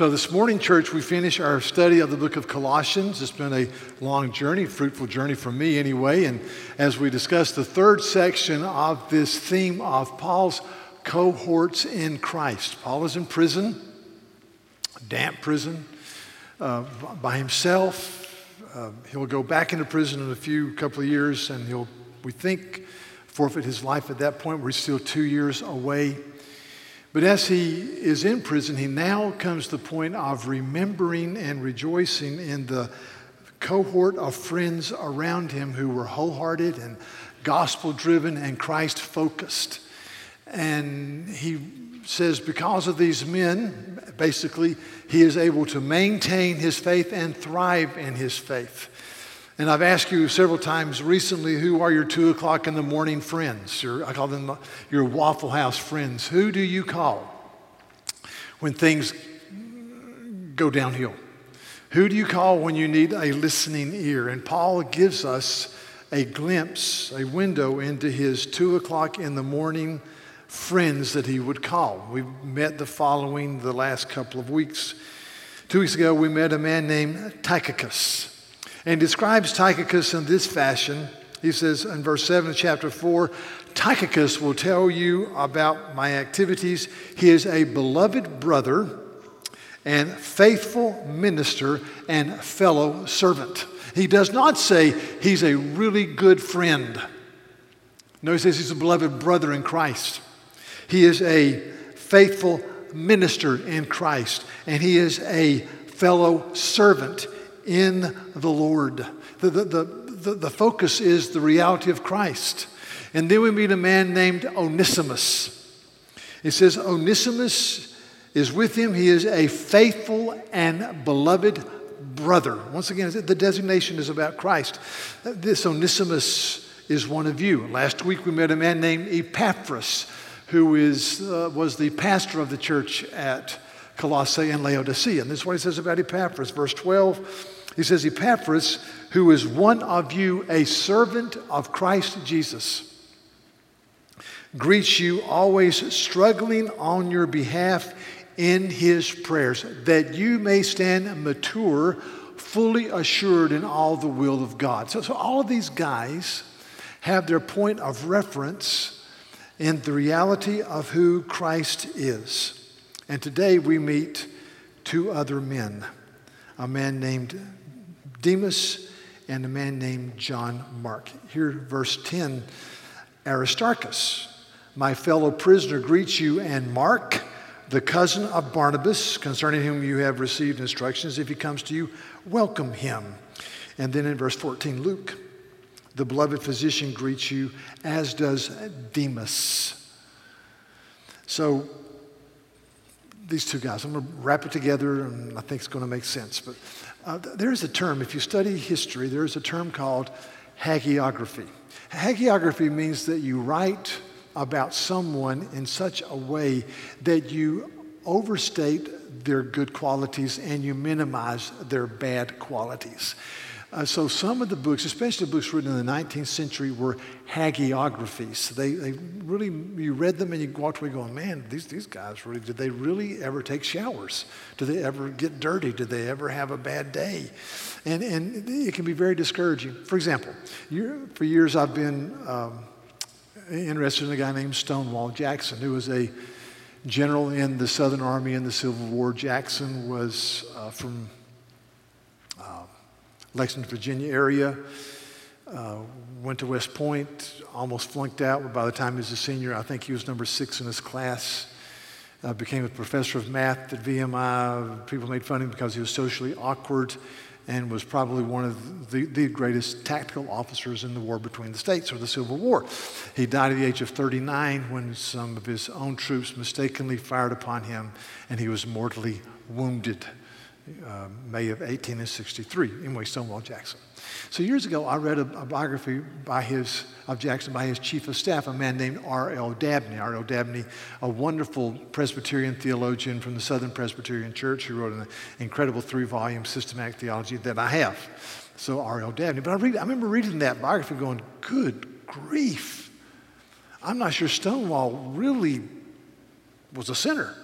So, this morning, church, we finish our study of the book of Colossians. It's been a long journey, fruitful journey for me anyway. And as we discuss the third section of this theme of Paul's cohorts in Christ, Paul is in prison, damp prison, uh, by himself. Uh, he'll go back into prison in a few couple of years, and he'll, we think, forfeit his life at that point. We're still two years away but as he is in prison, he now comes to the point of remembering and rejoicing in the cohort of friends around him who were wholehearted and gospel driven and Christ focused. And he says, because of these men, basically, he is able to maintain his faith and thrive in his faith. And I've asked you several times recently who are your two o'clock in the morning friends? Your, I call them your Waffle House friends. Who do you call when things go downhill? Who do you call when you need a listening ear? And Paul gives us a glimpse, a window into his two o'clock in the morning friends that he would call. We met the following the last couple of weeks. Two weeks ago, we met a man named Tychicus and describes Tychicus in this fashion. He says in verse 7 of chapter 4 Tychicus will tell you about my activities. He is a beloved brother and faithful minister and fellow servant. He does not say he's a really good friend. No, he says he's a beloved brother in Christ. He is a faithful minister in Christ, and he is a fellow servant in the Lord. The, the, the, the, the focus is the reality of Christ. And then we meet a man named Onesimus. It says, Onesimus is with him. He is a faithful and beloved brother. Once again, the designation is about Christ. This Onesimus is one of you. Last week we met a man named Epaphras, who is, uh, was the pastor of the church at Colossae and Laodicea. And this is what he says about Epaphras, verse 12. He says, Epaphras, who is one of you, a servant of Christ Jesus, greets you, always struggling on your behalf in his prayers, that you may stand mature, fully assured in all the will of God. So, so all of these guys have their point of reference in the reality of who Christ is. And today we meet two other men a man named Demas and a man named John Mark. Here, verse 10 Aristarchus, my fellow prisoner, greets you, and Mark, the cousin of Barnabas, concerning whom you have received instructions. If he comes to you, welcome him. And then in verse 14, Luke, the beloved physician, greets you, as does Demas. So these two guys. I'm going to wrap it together, and I think it's going to make sense. But uh, there's a term, if you study history, there's a term called hagiography. Hagiography means that you write about someone in such a way that you overstate their good qualities and you minimize their bad qualities. Uh, so some of the books, especially the books written in the 19th century, were hagiographies. They, they really, you read them and you walked away going, man, these, these guys really, did they really ever take showers? Did they ever get dirty? Did they ever have a bad day? And, and it can be very discouraging. For example, for years I've been um, interested in a guy named Stonewall Jackson, who was a general in the Southern Army in the Civil War. Jackson was uh, from Lexington, Virginia area. Uh, went to West Point, almost flunked out. But by the time he was a senior, I think he was number six in his class. Uh, became a professor of math at VMI. People made fun of him because he was socially awkward and was probably one of the, the greatest tactical officers in the war between the states or the Civil War. He died at the age of 39 when some of his own troops mistakenly fired upon him and he was mortally wounded uh, May of 1863. Anyway, Stonewall Jackson. So years ago, I read a, a, biography by his, of Jackson by his chief of staff, a man named R.L. Dabney. R.L. Dabney, a wonderful Presbyterian theologian from the Southern Presbyterian Church who wrote an incredible three-volume systematic theology that I have. So R.L. Dabney. But I, read, I remember reading that biography going, good grief. I'm not sure Stonewall really was a sinner.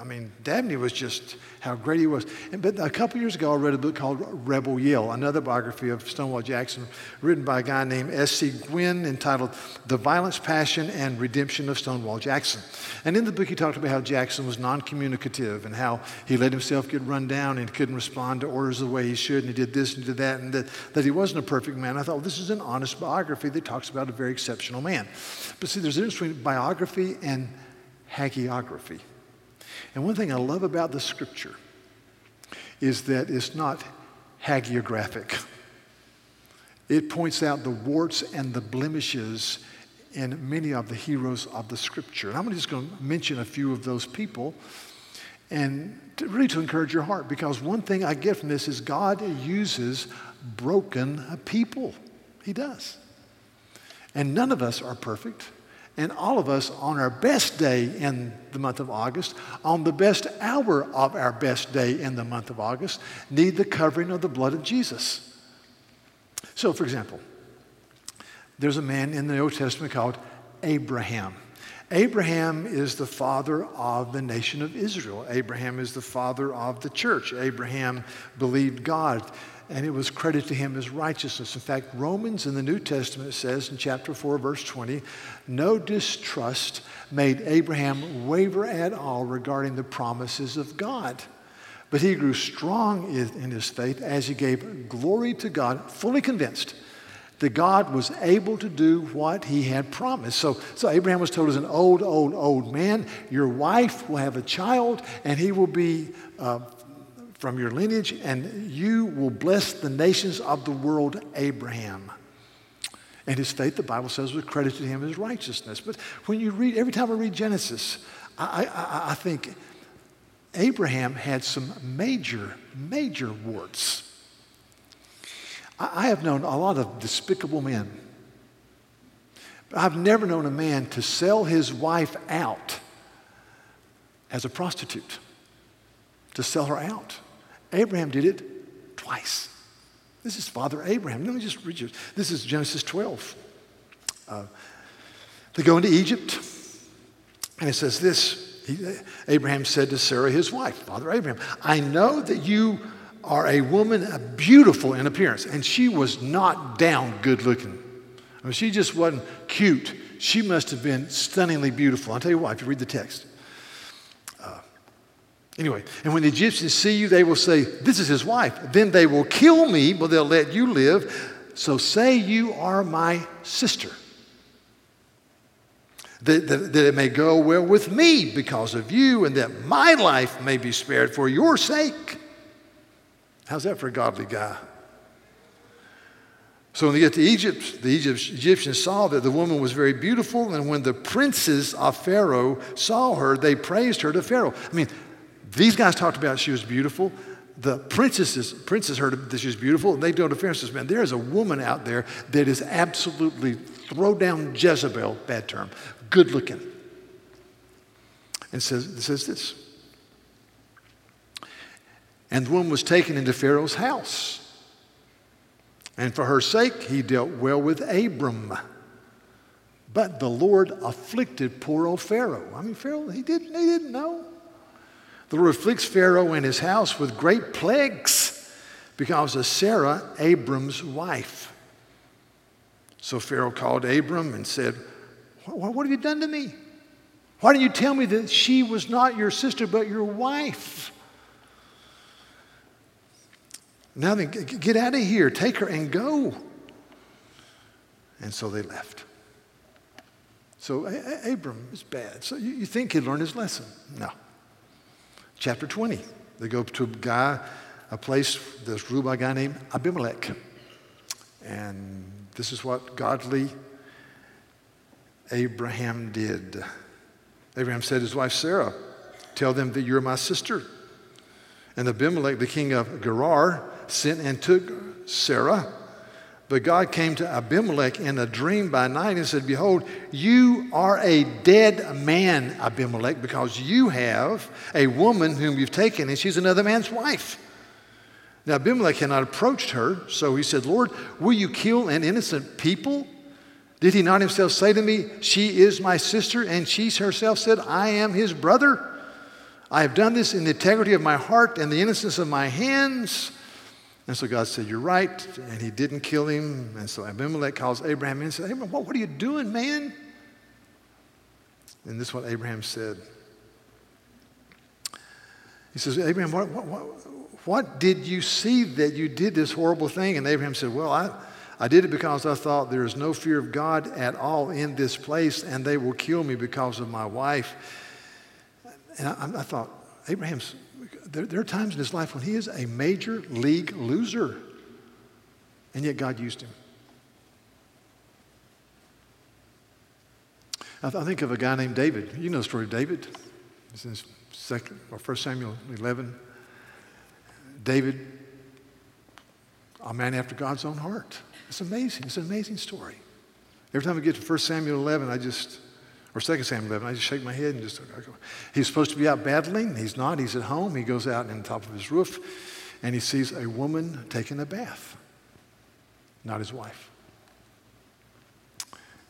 I mean, Dabney was just how great he was. And, but a couple years ago, I read a book called Rebel Yell, another biography of Stonewall Jackson, written by a guy named S.C. Gwynn, entitled The Violence, Passion, and Redemption of Stonewall Jackson. And in the book, he talked about how Jackson was non communicative and how he let himself get run down and couldn't respond to orders the way he should, and he did this and did that, and that, that he wasn't a perfect man. I thought, well, this is an honest biography that talks about a very exceptional man. But see, there's a difference between biography and hagiography. And one thing I love about the scripture is that it's not hagiographic. It points out the warts and the blemishes in many of the heroes of the scripture. And I'm just going to mention a few of those people and to, really to encourage your heart because one thing I get from this is God uses broken people. He does. And none of us are perfect. And all of us, on our best day in the month of August, on the best hour of our best day in the month of August, need the covering of the blood of Jesus. So, for example, there's a man in the Old Testament called Abraham. Abraham is the father of the nation of Israel. Abraham is the father of the church. Abraham believed God and it was credited to him as righteousness. In fact, Romans in the New Testament says in chapter 4, verse 20, no distrust made Abraham waver at all regarding the promises of God. But he grew strong in his faith as he gave glory to God, fully convinced that God was able to do what he had promised. So, so Abraham was told as an old, old, old man, your wife will have a child and he will be uh, from your lineage, and you will bless the nations of the world, Abraham. And his faith, the Bible says, was credited to him as righteousness. But when you read, every time I read Genesis, I, I, I think Abraham had some major, major warts. I, I have known a lot of despicable men. But I've never known a man to sell his wife out as a prostitute, to sell her out. Abraham did it twice. This is Father Abraham. Let me just read you. This is Genesis 12. Uh, they go into Egypt, and it says this he, Abraham said to Sarah, his wife, Father Abraham, I know that you are a woman beautiful in appearance. And she was not down good looking. I mean, she just wasn't cute. She must have been stunningly beautiful. I'll tell you why, if you read the text. Anyway, and when the Egyptians see you, they will say, This is his wife. Then they will kill me, but they'll let you live. So say you are my sister. That, that, that, it may go well with me because of you, and that my life may be spared for your sake. How's that for a godly guy? So when they get to Egypt, the Egyptians saw that the woman was very beautiful, and when the princes of Pharaoh saw her, they praised her to Pharaoh. I mean, these guys talked about she was beautiful. The princesses, princess heard that she was beautiful, and they go to Pharaoh and says, Man, there is a woman out there that is absolutely throw down Jezebel, bad term, good looking. And says, says this. And the woman was taken into Pharaoh's house. And for her sake, he dealt well with Abram. But the Lord afflicted poor old Pharaoh. I mean, Pharaoh, he didn't, he didn't know. The Lord afflicts Pharaoh and his house with great plagues because of Sarah, Abram's wife. So Pharaoh called Abram and said, What, have you done to me? Why didn't you tell me that she was not your sister but your wife? Now then, get out of here, take her and go. And so they left. So Abram is bad. So you think he'd learn his lesson? No. Chapter 20. They go to a guy, a place that's ruled by a guy named Abimelech. And this is what godly Abraham did. Abraham said to his wife Sarah, Tell them that you're my sister. And Abimelech, the king of Gerar, sent and took Sarah but God came to Abimelech in a dream by night and said, Behold, you are a dead man, Abimelech, because you have a woman whom you've taken, and she's another man's wife. Now, Abimelech had not approached her, so he said, Lord, will you kill an innocent people? Did he not himself say to me, She is my sister? And she herself said, I am his brother. I have done this in the integrity of my heart and the innocence of my hands. And so God said, You're right. And he didn't kill him. And so Abimelech calls Abraham in and says, Abraham, what, what are you doing, man? And this is what Abraham said. He says, Abraham, what, what, what, what did you see that you did this horrible thing? And Abraham said, Well, I, I did it because I thought there is no fear of God at all in this place, and they will kill me because of my wife. And I, I thought, Abraham's, there, there, are times in his life when he is a major league loser, and yet God used him. I, th- I think of a guy named David. You know the story of David. It's in second or First Samuel 11. David, a man after God's own heart. It's amazing. It's an amazing story. Every time I get to 1 Samuel 11, I just, or 2 Samuel 11, I just shake my head and just, he's supposed to be out battling. He's not. He's at home. He goes out on top of his roof and he sees a woman taking a bath, not his wife.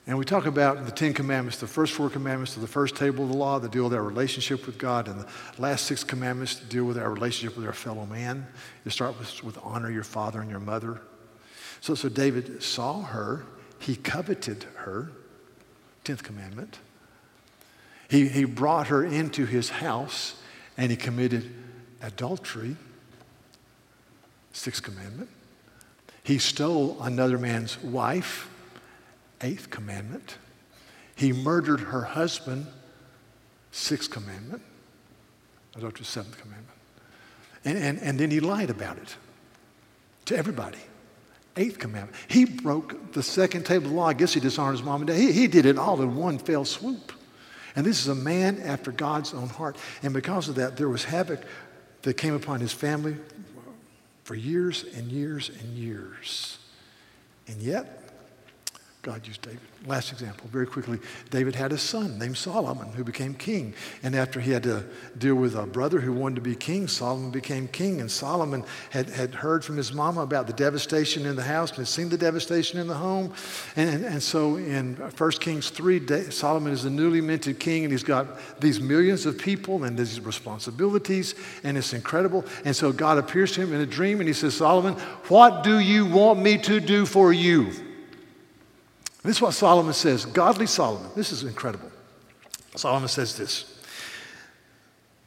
And we talk about the Ten Commandments, the first four commandments of the first table of the law that deal with our relationship with God, and the last six commandments deal with our relationship with our fellow man. You start with, with honor your father and your mother. So, so David saw her, he coveted her, 10th commandment. He, he brought her into his house and he committed adultery, sixth commandment. He stole another man's wife, eighth commandment. He murdered her husband, sixth commandment. Adultery, seventh commandment. And, and, and then he lied about it to everybody. Eighth commandment. He broke the second table of law. I guess he dishonored his mom and dad. He, he did it all in one fell swoop. And this is a man after God's own heart. And because of that, there was havoc that came upon his family for years and years and years. And yet, God used David. Last example, very quickly. David had a son named Solomon who became king. And after he had to deal with a brother who wanted to be king, Solomon became king. And Solomon had, had heard from his mama about the devastation in the house and had seen the devastation in the home. And, and, and so in 1 Kings 3, Solomon is the newly minted king and he's got these millions of people and these responsibilities and it's incredible. And so God appears to him in a dream and he says, Solomon, what do you want me to do for you? This is what Solomon says, godly Solomon. This is incredible. Solomon says this.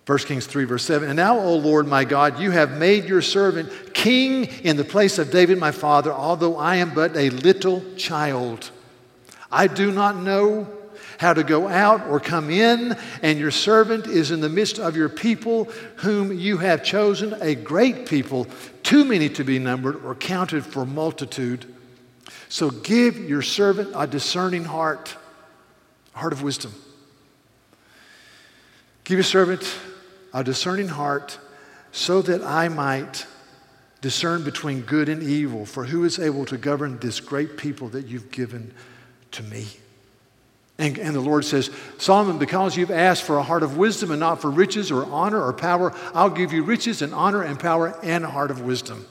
1 Kings 3, verse 7. And now, O Lord my God, you have made your servant king in the place of David my father, although I am but a little child. I do not know how to go out or come in, and your servant is in the midst of your people, whom you have chosen, a great people, too many to be numbered or counted for multitude. So give your servant a discerning heart, a heart of wisdom. Give your servant a discerning heart so that I might discern between good and evil. For who is able to govern this great people that you've given to me? And, and, the Lord says, Solomon, because you've asked for a heart of wisdom and not for riches or honor or power, I'll give you riches and honor and power and a heart of wisdom.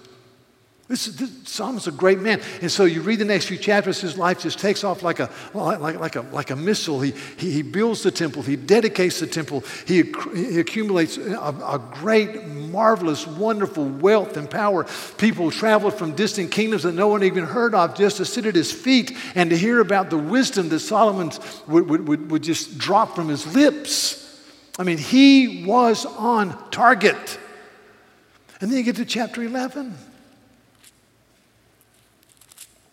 This, this Solomon's a great man. And so you read the next few chapters, his life just takes off like a, like, like a, like a missile. He, he, he builds the temple, he dedicates the temple, he, he accumulates a, a, great, marvelous, wonderful wealth and power. People traveled from distant kingdoms that no one even heard of just to sit at his feet and to hear about the wisdom that Solomon would, would, would, would just drop from his lips. I mean, he was on target. And then you get to chapter 11.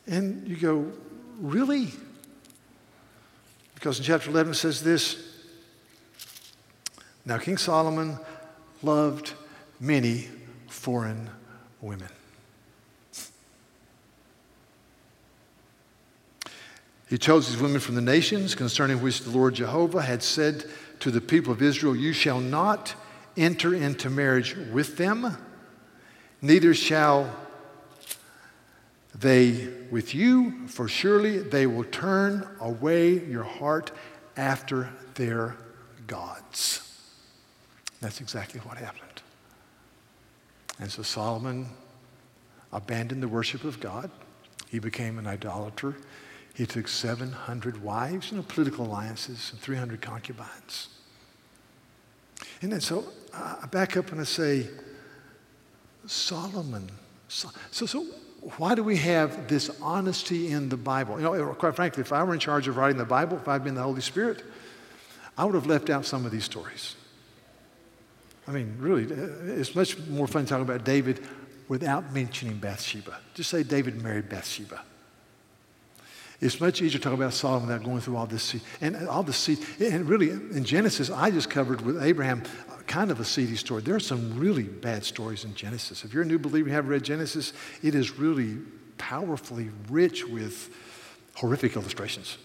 And you go, really? Because in chapter 11 it says this Now King Solomon loved many foreign women. He chose these women from the nations concerning which the Lord Jehovah had said to the people of Israel, You shall not enter into marriage with them, neither shall they with you, for surely they will turn away your heart after their gods. That's exactly what happened. And so Solomon abandoned the worship of God. He became an idolater. He took 700 wives, you know, political alliances, and 300 concubines. And then so I back up and I say, Solomon. So, so why do we have this honesty in the Bible? You know, eh, quite frankly, if I were in charge of writing the Bible, if I'd been the Holy Spirit, I would have left out some of these stories. I mean, really, eh, it's much more fun to talk about David without mentioning Bathsheba. Just say David married Bathsheba. It's much easier to talk about Solomon without going through all this seed. And all the seed. And really, in Genesis, I just covered with Abraham kind of a seedy story. There are some really bad stories in Genesis. If you're a new believer, you have read Genesis, it is really powerfully rich with horrific illustrations.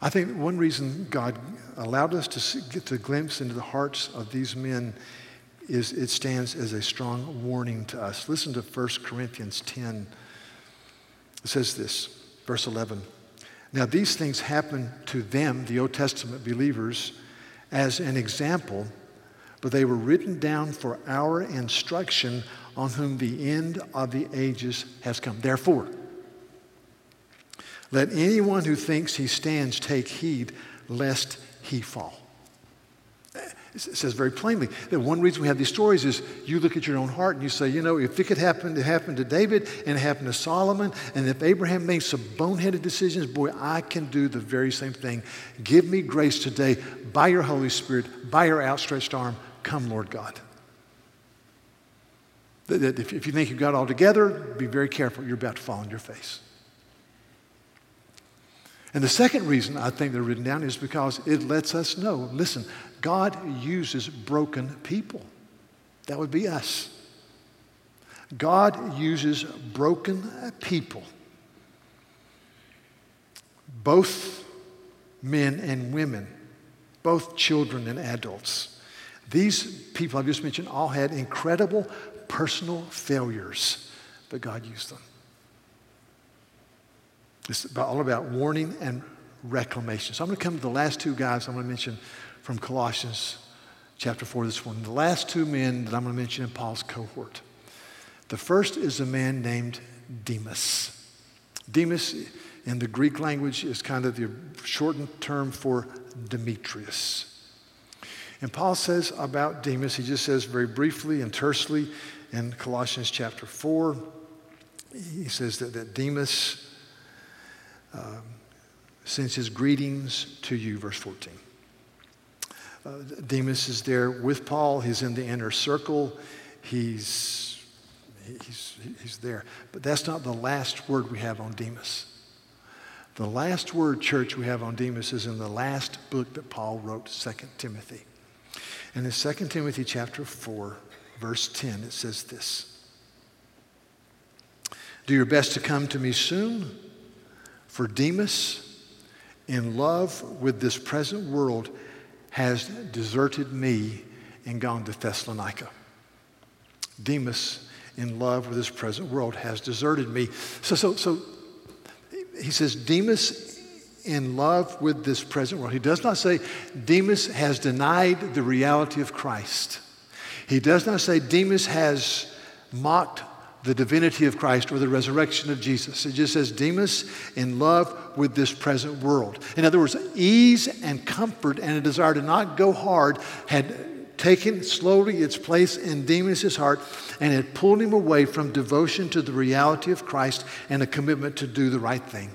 I think one reason God allowed us to get a glimpse into the hearts of these men is it stands as a strong warning to us. Listen to 1 Corinthians 10. It says this, verse 11. Now, these things happened to them, the Old Testament believers, as an example, but they were written down for our instruction on whom the end of the ages has come. Therefore, let anyone who thinks he stands take heed lest he fall. It says very plainly that one reason we have these stories is you look at your own heart and you say, you know, if it could happen to happen to David and it happened to Solomon, and if Abraham made some boneheaded decisions, boy, I can do the very same thing. Give me grace today by your Holy Spirit, by your outstretched arm. Come, Lord God. That if you think you've got it all together, be very careful. You're about to fall on your face. And the second reason I think they're written down is because it lets us know listen, God uses broken people. That would be us. God uses broken people, both men and women, both children and adults. These people I've just mentioned all had incredible personal failures, but God used them. It's all about warning and reclamation. So I'm going to come to the last two guys I'm going to mention from Colossians chapter 4 this morning. The last two men that I'm going to mention in Paul's cohort. The first is a man named Demas. Demas in the Greek language is kind of the shortened term for Demetrius. And Paul says about Demas, he just says very briefly and tersely in Colossians chapter 4, he says that, that Demas um, sends his greetings to you, verse 14. Uh, Demas is there with Paul. He's in the inner circle. He's, he's, he's there. But that's not the last word we have on Demas. The last word, church, we have on Demas is in the last book that Paul wrote, 2 Timothy. And in 2 Timothy chapter 4, verse 10, it says this Do your best to come to me soon for Demas, in love with this present world, has deserted me and gone to Thessalonica. Demas, in love with this present world, has deserted me. So, so, so he says, Demas, in love with this present world. He does not say Demas has denied the reality of Christ. He does not say Demas has mocked the divinity of Christ or the resurrection of Jesus. It just says Demas in love with this present world. In other words, ease and comfort and a desire to not go hard had taken slowly its place in Demas' heart and had pulled him away from devotion to the reality of Christ and a commitment to do the right thing.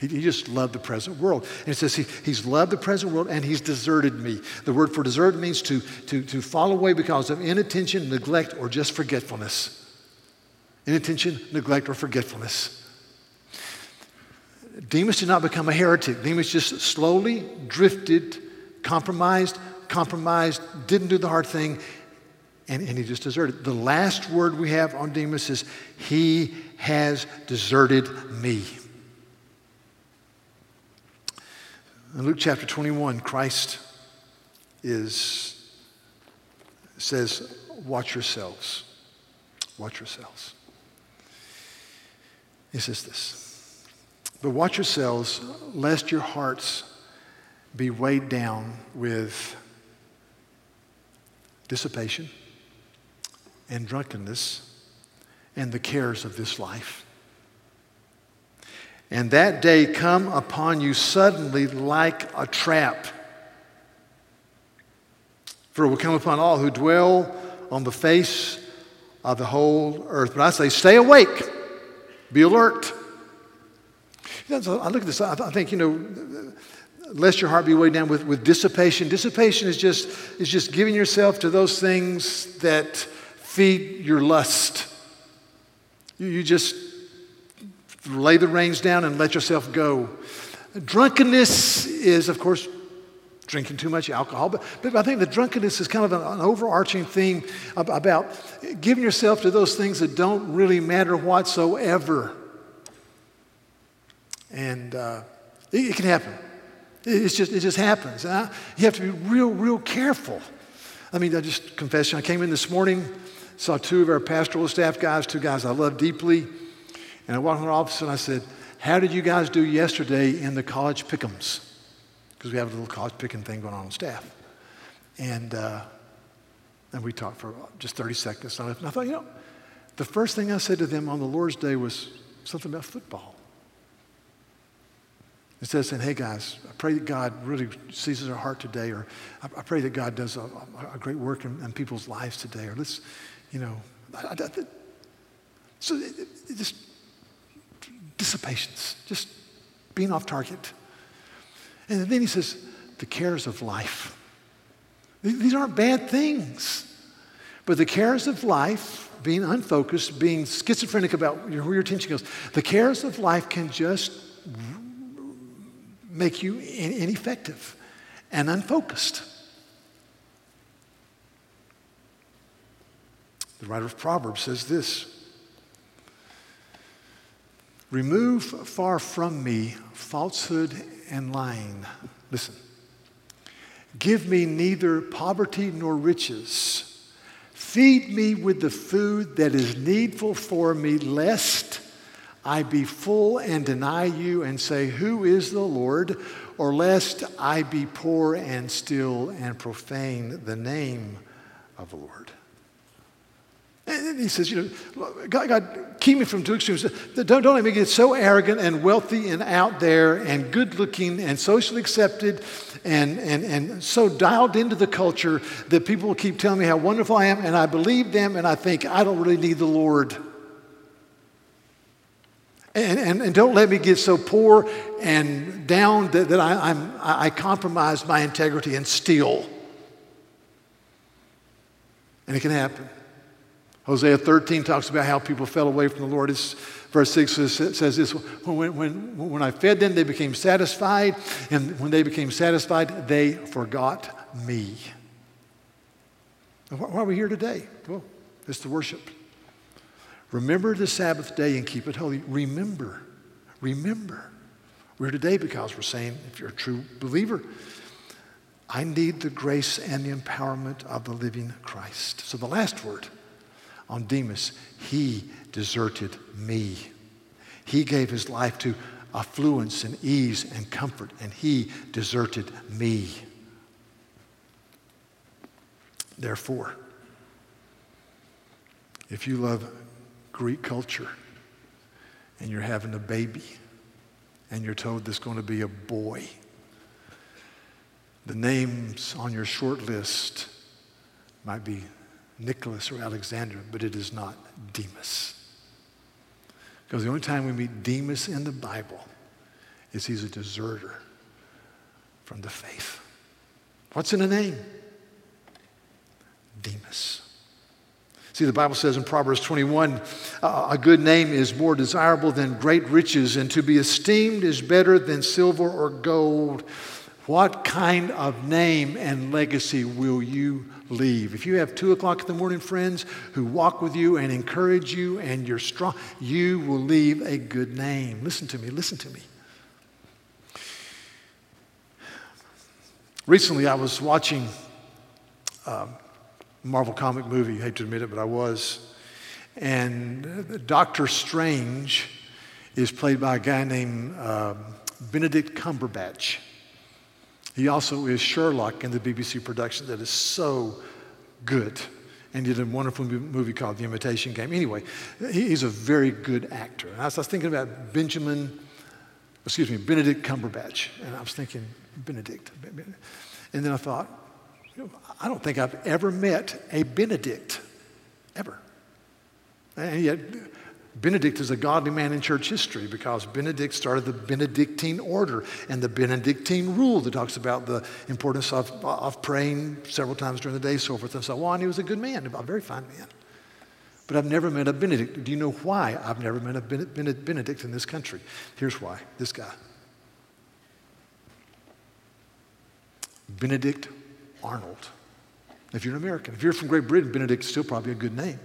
He, just loved the present world. And it says he, he's loved the present world and he's deserted me. The word for desert means to, to, to fall away because of inattention, neglect, or just forgetfulness inattention, neglect, or forgetfulness. Demas did not become a heretic. Demas just slowly drifted, compromised, compromised, didn't do the hard thing, and, and he just deserted. The last word we have on Demas is, He has deserted me. In Luke chapter 21, Christ is, says, Watch yourselves. Watch yourselves. He says this But watch yourselves, lest your hearts be weighed down with dissipation and drunkenness and the cares of this life. And that day come upon you suddenly like a trap. For it will come upon all who dwell on the face of the whole earth. But I say, stay awake, be alert. I look at this, I think, you know, lest your heart be weighed down with, with dissipation. Dissipation is just, is just giving yourself to those things that feed your lust. You, you just lay the reins down and let yourself go. Drunkenness is, of course, drinking too much alcohol. But, but I think the drunkenness is kind of an, an overarching theme about giving yourself to those things that don't really matter whatsoever. And uh, it, it, can happen. It, it's just, it just happens. I, you have to be real, real careful. I mean, I just confess, I came in this morning, saw two of our pastoral staff guys, two guys I love deeply. And I walked in the office and I said, How did you guys do yesterday in the college pickums? Because we have a little college picking thing going on on staff. And, uh, and we talked for just 30 seconds. And I thought, you know, the first thing I said to them on the Lord's Day was something about football. Instead of saying, hey guys, I pray that God really seizes our heart today, or I, pray that God does a, a great work in, in, people's lives today, or let's, you know, I, I, so it, it just dissipations, just being off target. And then he says, the cares of life. These aren't bad things. But the cares of life, being unfocused, being schizophrenic about where your attention goes, the cares of life can just make you ineffective and unfocused. The writer of Proverbs says this Remove far from me falsehood and lying. Listen. Give me neither poverty nor riches. Feed me with the food that is needful for me, lest I be full and deny you and say, Who is the Lord? Or lest I be poor and still and profane the name of the Lord. He says, you know, God, God keep me from two extremes. Don't, don't let me get so arrogant and wealthy and out there and good looking and socially accepted and, and, and so dialed into the culture that people will keep telling me how wonderful I am and I believe them and I think I don't really need the Lord. And, and, and don't let me get so poor and down that, that I, I'm, I compromise my integrity and steal. And it can happen. Hosea 13 talks about how people fell away from the Lord. It's, verse 6 says, this when, when, when I fed them, they became satisfied. And when they became satisfied, they forgot me. Why are we here today? Well, it's to worship. Remember the Sabbath day and keep it holy. Remember. Remember. We're here today because we're saying, if you're a true believer, I need the grace and the empowerment of the living Christ. So the last word on Demas, he deserted me. He gave his life to affluence and ease and comfort, and he deserted me. Therefore, if you love Greek culture and you're having a baby and you're told there's going to be a boy, the names on your short list might be Nicholas or Alexander, but it is not Demas. Because the only time we meet Demas in the Bible is he's a deserter from the faith. What's in a name? Demas. See, the Bible says in Proverbs 21 uh, a good name is more desirable than great riches, and to be esteemed is better than silver or gold. What kind of name and legacy will you leave? If you have two o'clock in the morning friends who walk with you and encourage you and you're strong, you will leave a good name. Listen to me, listen to me. Recently, I was watching a Marvel comic movie. I hate to admit it, but I was. And Doctor Strange is played by a guy named uh, Benedict Cumberbatch. He also is Sherlock in the BBC production that is so good. And did a wonderful movie called The Imitation Game. Anyway, he's a very good actor. And I was thinking about Benjamin, excuse me, Benedict Cumberbatch. And I was thinking, Benedict. And then I thought, I don't think I've ever met a Benedict, ever. And yet, Benedict is a godly man in church history because Benedict started the Benedictine order and the Benedictine rule that talks about the importance of, of praying several times during the day, so forth and so on. He was a good man, a very fine man. But I've never met a Benedict. Do you know why I've never met a Benedict in this country? Here's why this guy Benedict Arnold. If you're an American, if you're from Great Britain, Benedict's still probably a good name.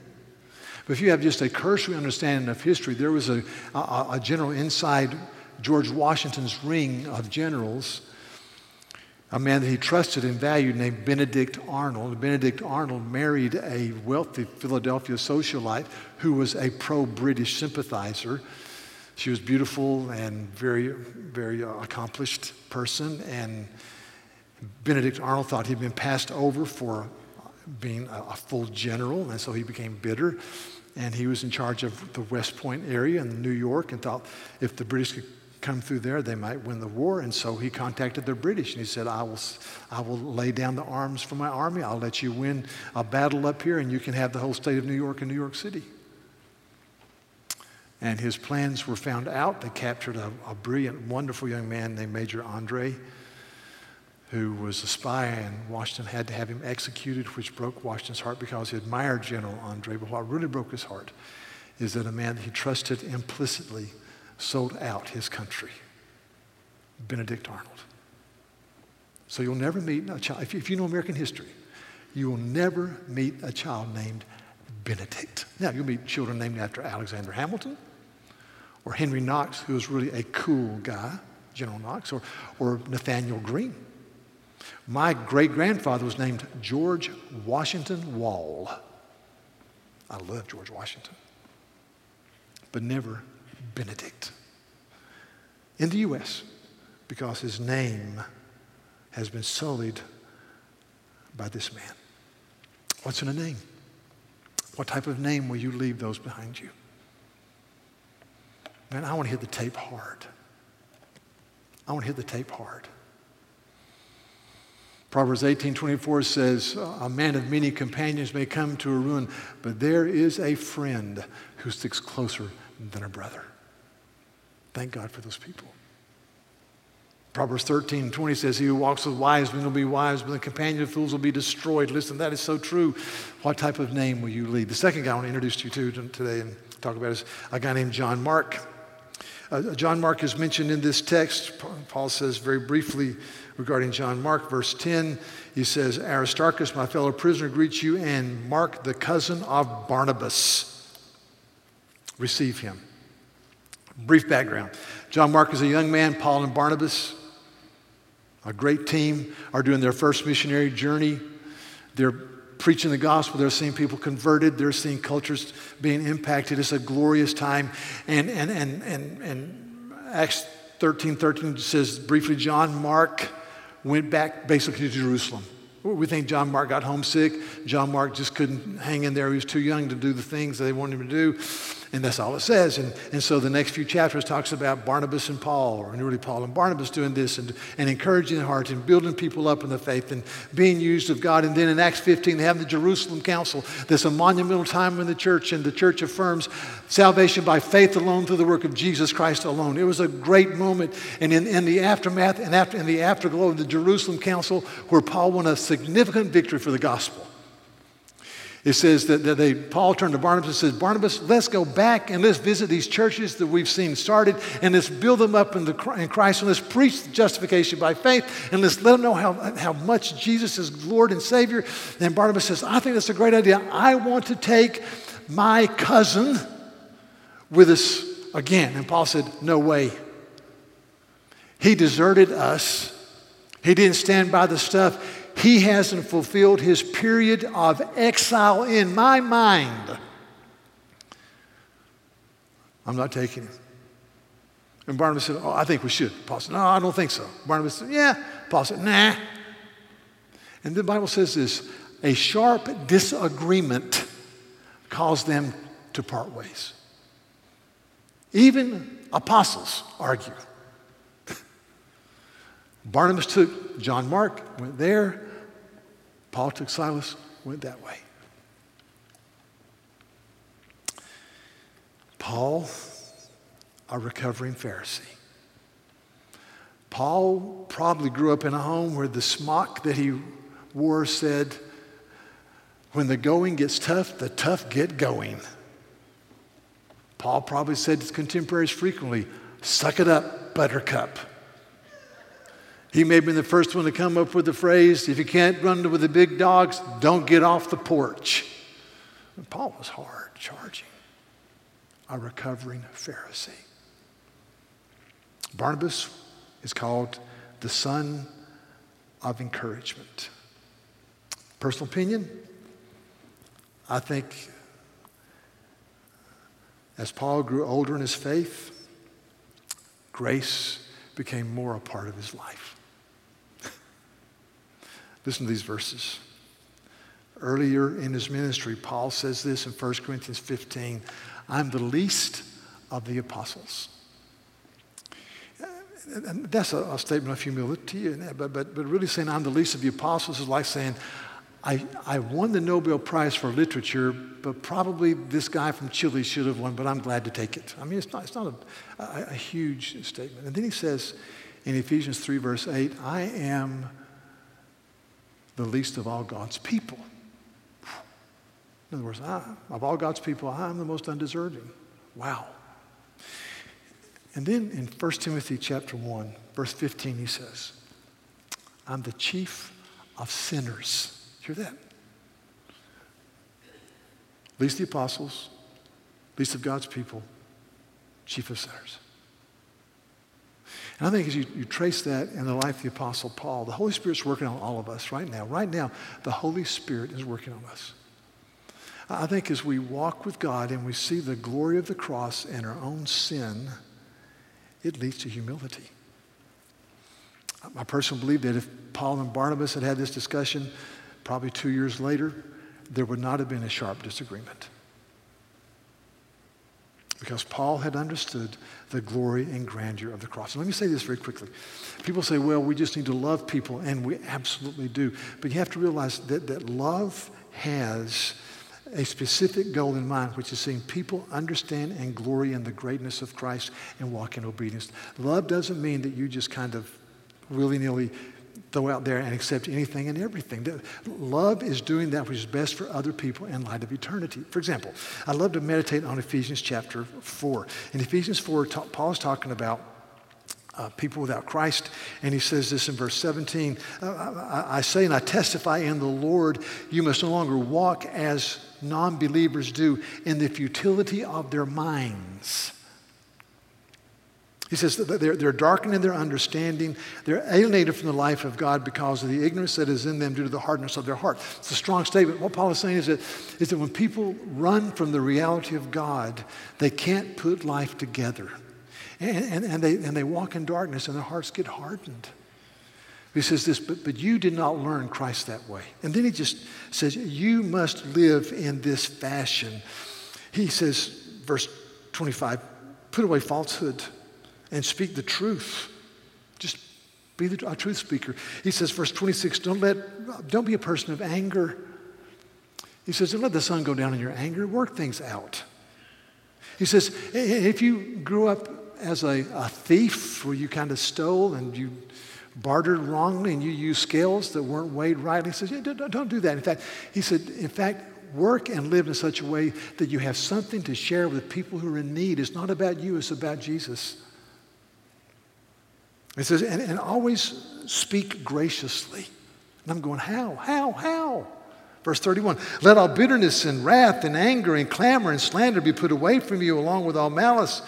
But if you have just a cursory understanding of history, there was a, a, a general inside George Washington's ring of generals, a man that he trusted and valued named Benedict Arnold. Benedict Arnold married a wealthy Philadelphia socialite who was a pro British sympathizer. She was beautiful and very, very uh, accomplished person, and Benedict Arnold thought he'd been passed over for being a full general, and so he became bitter. And he was in charge of the West Point area in New York and thought if the British could come through there, they might win the war. And so he contacted the British and he said, I will, I will lay down the arms for my army. I'll let you win a battle up here and you can have the whole state of New York and New York City. And his plans were found out. They captured a, a brilliant, wonderful young man named Major Andre who was a spy, and Washington had to have him executed, which broke Washington's heart because he admired General Andre. But what really broke his heart is that a man that he trusted implicitly sold out his country Benedict Arnold. So you'll never meet a child, if you, if you know American history, you will never meet a child named Benedict. Now, you'll meet children named after Alexander Hamilton or Henry Knox, who was really a cool guy, General Knox, or, or Nathaniel Greene. My great grandfather was named George Washington Wall. I love George Washington, but never Benedict. In the U.S., because his name has been sullied by this man. What's in a name? What type of name will you leave those behind you? Man, I want to hit the tape hard. I want to hit the tape hard. Proverbs 18 24 says, A man of many companions may come to a ruin, but there is a friend who sticks closer than a brother. Thank God for those people. Proverbs 13 20 says, He who walks with wise men will be wise, but the companion of fools will be destroyed. Listen, that is so true. What type of name will you lead? The second guy I want to introduce you to today and talk about is a guy named John Mark. Uh, John Mark is mentioned in this text. Paul says very briefly regarding John Mark, verse 10, he says, Aristarchus, my fellow prisoner, greets you, and Mark, the cousin of Barnabas. Receive him. Brief background John Mark is a young man, Paul and Barnabas, a great team, are doing their first missionary journey. They're preaching the gospel. They're seeing people converted. They're seeing cultures being impacted. It's a glorious time. And, and, and, and, and Acts 13 13 says briefly, John Mark went back basically to Jerusalem. We think John Mark got homesick. John Mark just couldn't hang in there. He was too young to do the things they wanted him to do. And that's all it says. And, and so the next few chapters talks about Barnabas and Paul, or really Paul and Barnabas doing this and, and encouraging the heart and building people up in the faith and being used of God. And then in Acts 15, they have the Jerusalem Council. That's a monumental time in the church, and the church affirms salvation by faith alone through the work of Jesus Christ alone. It was a great moment. And in, in the aftermath and after, in the afterglow of the Jerusalem Council, where Paul won a significant victory for the gospel. It says that, that they, Paul turned to Barnabas and says, Barnabas, let's go back and let's visit these churches that we've seen started and let's build them up in, the, in Christ and let's preach justification by faith and let's let them know how, how much Jesus is Lord and Savior. And Barnabas says, I think that's a great idea. I want to take my cousin with us again. And Paul said, No way. He deserted us. He didn't stand by the stuff he hasn't fulfilled his period of exile in my mind. I'm not taking him. And Barnabas said, Oh, I think we should. Paul said, No, I don't think so. Barnabas said, Yeah. Paul said, Nah. And the Bible says this a sharp disagreement caused them to part ways. Even apostles argue. Barnabas took John Mark, went there, Paul took Silas, went that way. Paul, a recovering Pharisee. Paul probably grew up in a home where the smock that he wore said, When the going gets tough, the tough get going. Paul probably said to contemporaries frequently, Suck it up, buttercup. He may have been the first one to come up with the phrase, if you can't run with the big dogs, don't get off the porch. And Paul was hard charging, a recovering Pharisee. Barnabas is called the son of encouragement. Personal opinion, I think as Paul grew older in his faith, grace became more a part of his life. Listen to these verses. Earlier in his ministry, Paul says this in 1 Corinthians 15 I'm the least of the apostles. And that's a, a statement of humility, but, but, but really saying I'm the least of the apostles is like saying, I, I won the Nobel Prize for literature, but probably this guy from Chile should have won, but I'm glad to take it. I mean, it's not, it's not a, a, a huge statement. And then he says in Ephesians 3, verse 8, I am the least of all God's people. In other words, I, of all God's people, I'm the most undeserving. Wow. And then in 1 Timothy chapter 1, verse 15, he says, I'm the chief of sinners. Hear that? Least the apostles, least of God's people, chief of sinners. And I think as you, you trace that in the life of the Apostle Paul, the Holy Spirit's working on all of us right now. Right now, the Holy Spirit is working on us. I think as we walk with God and we see the glory of the cross and our own sin, it leads to humility. I personally believe that if Paul and Barnabas had had this discussion probably two years later, there would not have been a sharp disagreement because Paul had understood the glory and grandeur of the cross. And let me say this very quickly. People say, well, we just need to love people, and we absolutely do. But you have to realize that, that love has a specific goal in mind, which is seeing people understand and glory in the greatness of Christ and walk in obedience. Love doesn't mean that you just kind of willy nilly throw out there and accept anything and everything. Love is doing that which is best for other people in light of eternity. For example, I love to meditate on Ephesians chapter 4. In Ephesians 4, Paul is talking about uh, people without Christ. And he says this in verse 17 uh, I, I say and I testify in the Lord, you must no longer walk as non believers do in the futility of their minds. He says that they're, they're darkened in their understanding. They're alienated from the life of God because of the ignorance that is in them due to the hardness of their heart. It's a strong statement. What Paul is saying is that, is that when people run from the reality of God, they can't put life together. And, and, and, they, and they walk in darkness and their hearts get hardened. He says this, but, but you did not learn Christ that way. And then he just says, you must live in this fashion. He says, verse 25, put away falsehood and speak the truth. Just be the, a truth speaker. He says, verse 26, don't, let, don't be a person of anger. He says, don't let the sun go down in your anger. Work things out. He says, if you grew up as a, a thief where you kind of stole and you bartered wrongly and you used scales that weren't weighed right, he says, yeah, don't, don't do that. In fact, he said, in fact, work and live in such a way that you have something to share with people who are in need. It's not about you, it's about Jesus. It says, and, and always speak graciously. And I'm going, how? How? How? Verse 31 Let all bitterness and wrath and anger and clamor and slander be put away from you along with all malice.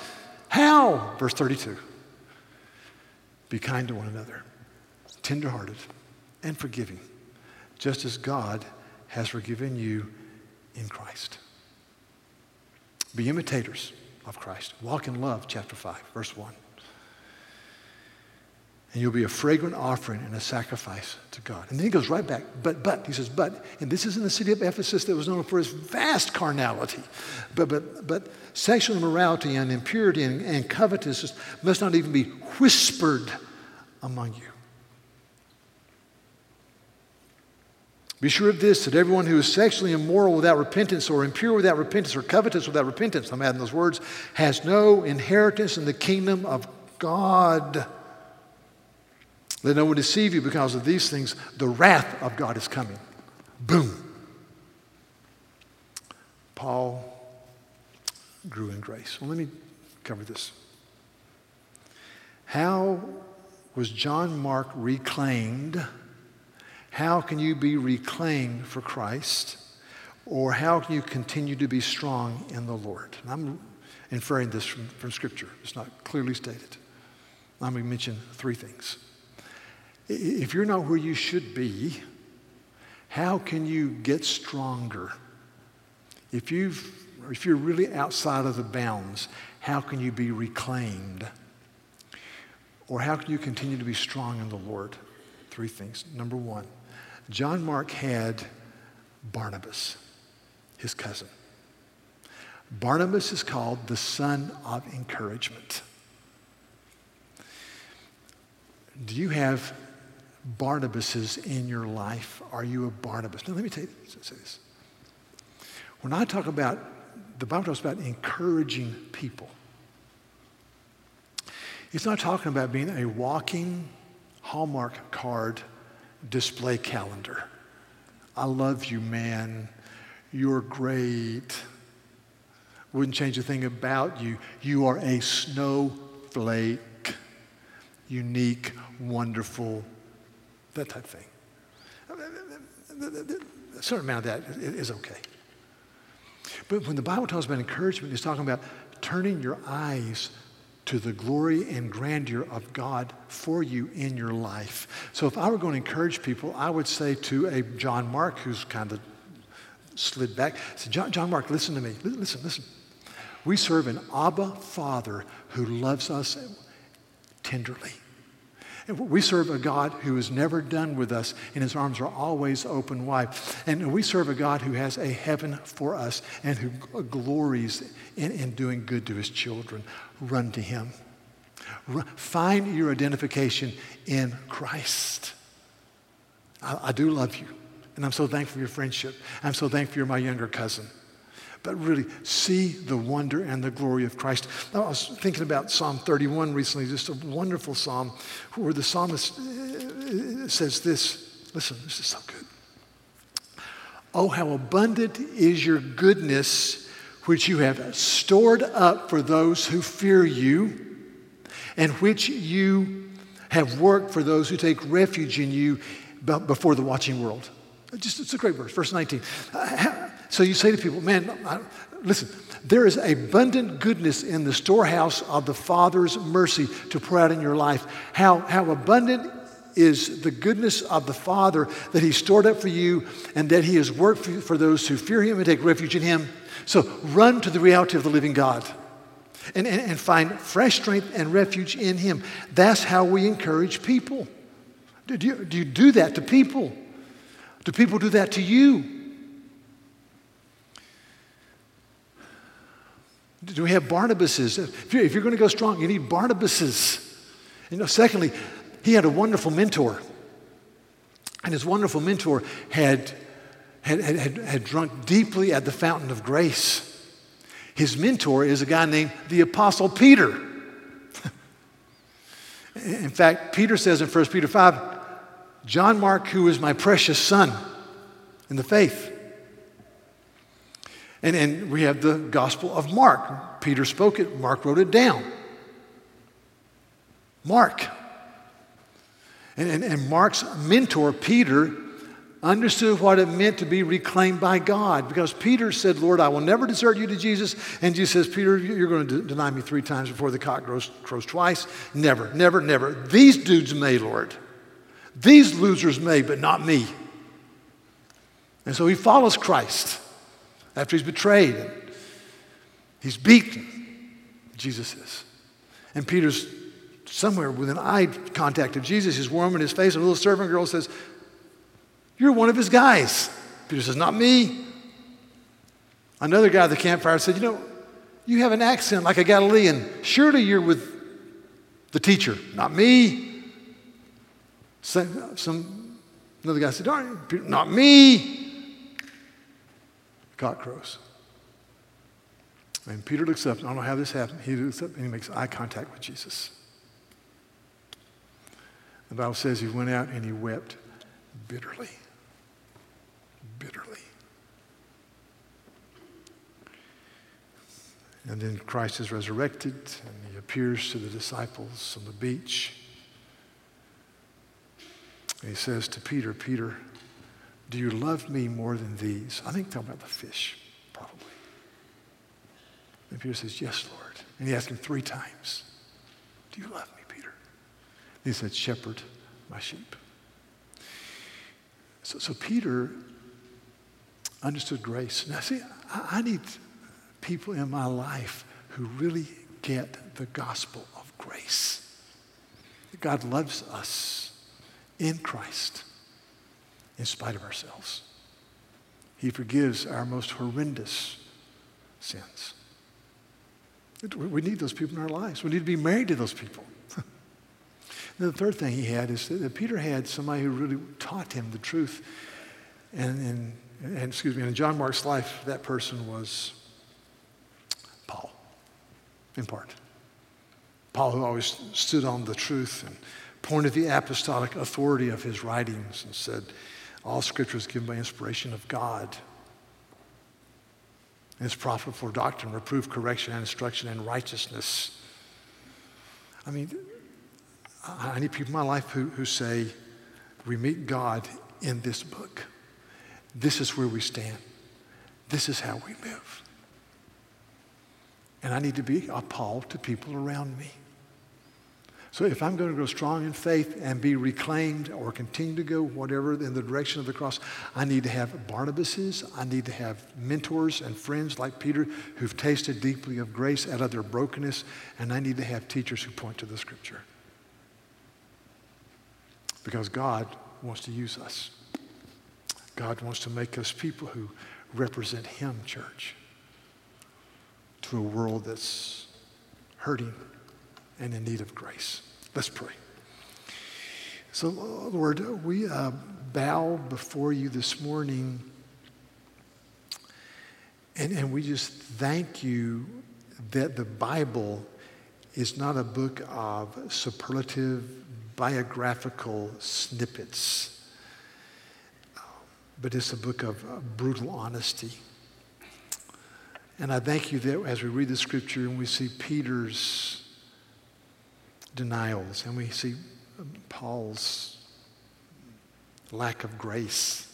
How? Verse 32 Be kind to one another, tenderhearted and forgiving, just as God has forgiven you in Christ. Be imitators of Christ. Walk in love, chapter 5, verse 1 and you'll be a fragrant offering and a sacrifice to God. And then he goes right back, but, but, he says, but, and this is in the city of Ephesus that was known for its vast carnality. But, but, but sexual immorality and impurity and, and covetousness must not even be whispered among you. Be sure of this that everyone who is sexually immoral without repentance, or impure without repentance, or covetous without repentance, I'm adding those words, has no inheritance in the kingdom of God. Let no one deceive you because of these things. The wrath of God is coming. Boom. Paul grew in grace. Well, let me cover this. How was John Mark reclaimed? How can you be reclaimed for Christ? Or how can you continue to be strong in the Lord? And I'm inferring this from, from Scripture. It's not clearly stated. Going to mention three things. If you're not where you should be, how can you get stronger? If, you've, if you're really outside of the bounds, how can you be reclaimed? Or how can you continue to be strong in the Lord? Three things. Number one, John Mark had Barnabas, his cousin. Barnabas is called the son of encouragement. Do you have Barnabases in your life? Are you a Barnabas? Now, let me tell you, say this. When I talk about, the Bible talks about encouraging people. It's not talking about being a walking Hallmark card display calendar. I love you, man. You're great. Wouldn't change a thing about you. You are a snowflake, unique, wonderful, that type of thing. A certain amount of that is okay. But when the Bible talks about encouragement, it's talking about turning your eyes to the glory and grandeur of God for you in your life. So if I were going to encourage people, I would say to a John Mark who's kind of slid back, say, John, John Mark, listen to me. Listen, listen. We serve an Abba Father who loves us tenderly. We serve a God who is never done with us, and his arms are always open wide. And we serve a God who has a heaven for us and who glories in, in doing good to his children. Run to him. Find your identification in Christ. I, I do love you, and I'm so thankful for your friendship. I'm so thankful you're my younger cousin but really see the wonder and the glory of Christ. I was thinking about Psalm 31 recently, just a wonderful psalm where the psalmist uh, says this. Listen, this is so good. Oh, how abundant is your goodness, which you have stored up for those who fear you, and which you have worked for those who take refuge in you before the watching world. Just, it's a great verse, verse 19. So you say to people, man, listen, there is abundant goodness in the storehouse of the Father's mercy to pour out in your life. How, how abundant is the goodness of the Father that He stored up for you and that He has worked for, for those who fear Him and take refuge in Him. So run to the reality of the living God. And, and, and find fresh strength and refuge in Him. That's how we encourage people. Do you, do you do that to people? Do people do that to you? Do we have Barnabases? If you're, going to go strong, you need Barnabases. You know, secondly, he had a wonderful mentor. And his wonderful mentor had, had, had, had drunk deeply at the fountain of grace. His mentor is a guy named the Apostle Peter. in fact, Peter says in 1 Peter 5, John Mark, who is my precious son in the faith. And, and we have the Gospel of Mark. Peter spoke it, Mark wrote it down. Mark. And, and, and Mark's mentor, Peter, understood what it meant to be reclaimed by God because Peter said, Lord, I will never desert you to Jesus. And Jesus says, Peter, you're going to deny me three times before the cock crows, crows twice. Never, never, never. These dudes may, Lord. These losers may, but not me. And so he follows Christ after he's betrayed. And he's beaten, Jesus is. And Peter's somewhere within eye contact of Jesus. He's warming his face. And a little servant girl says, You're one of his guys. Peter says, Not me. Another guy at the campfire said, You know, you have an accent like a Galilean. Surely you're with the teacher. Not me. Some, some Another guy said, Darn, Peter, not me. Cock crows. And Peter looks up. I don't know how this happened. He looks up and he makes eye contact with Jesus. The Bible says he went out and he wept bitterly. Bitterly. And then Christ is resurrected and he appears to the disciples on the beach. And he says to Peter, Peter, do you love me more than these? I think talking about the fish, probably. And Peter says, Yes, Lord. And he asked him three times, Do you love me, Peter? And he said, Shepherd my sheep. So, so Peter understood grace. Now, see, I, I need people in my life who really get the gospel of grace. God loves us in Christ in spite of ourselves. He forgives our most horrendous sins. We need those people in our lives. We need to be married to those people. the third thing he had is that Peter had somebody who really taught him the truth. And, and, and excuse me, in John Mark's life, that person was Paul, in part. Paul, who always stood on the truth and pointed the apostolic authority of his writings and said, All scripture is given by inspiration of God. And it's profitable for doctrine, reproof, correction, and instruction in righteousness. I mean, I need people in my life who, who say, We meet God in this book. This is where we stand. This is how we live. And I need to be a Paul to people around me. So if I'm going to grow strong in faith and be reclaimed or continue to go whatever in the direction of the cross, I need to have Barnabases. I need to have mentors and friends like Peter who've tasted deeply of grace out of their brokenness. And I need to have teachers who point to the scripture. Because God wants to use us. God wants to make us people who represent Him, church, to a world that's hurting and in need of grace. Let's pray. So, Lord, we uh, bow before you this morning, and, and we just thank you that the Bible is not a book of superlative biographical snippets, but it's a book of uh, brutal honesty. And I thank you that as we read the scripture and we see Peter's denials, and we see Paul's lack of grace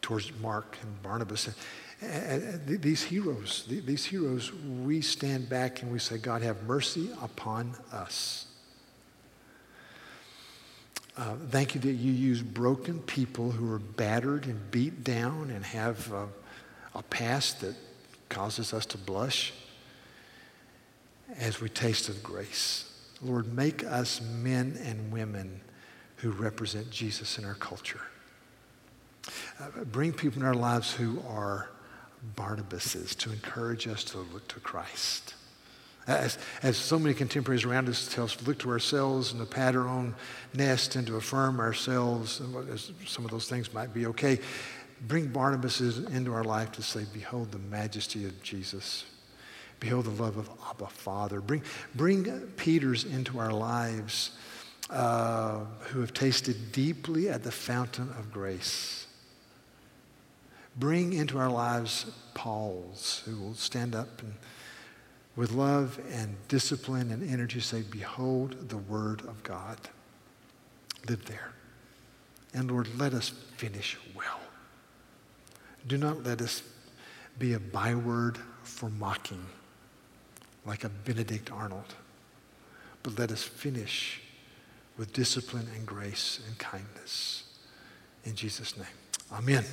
towards Mark and Barnabas. And these heroes, these heroes, we stand back and we say, God, have mercy upon us. Uh, thank you that you use broken people who are battered and beat down and have a, a past that causes us to blush as we taste of grace. Lord, make us men and women who represent Jesus in our culture. Uh, bring people in our lives who are Barnabases to encourage us to look to Christ. As, as so many contemporaries around us tell us, look to ourselves and to pat our own nest and to affirm ourselves, some of those things might be okay. Bring Barnabas into our life to say, Behold the majesty of Jesus. Behold the love of Abba Father. Bring, bring Peters into our lives uh, who have tasted deeply at the fountain of grace. Bring into our lives Pauls who will stand up and with love and discipline and energy say, Behold the Word of God. Live there. And Lord, let us finish well. Do not let us be a byword for mocking like a Benedict Arnold. But let us finish with discipline and grace and kindness. In Jesus' name, amen.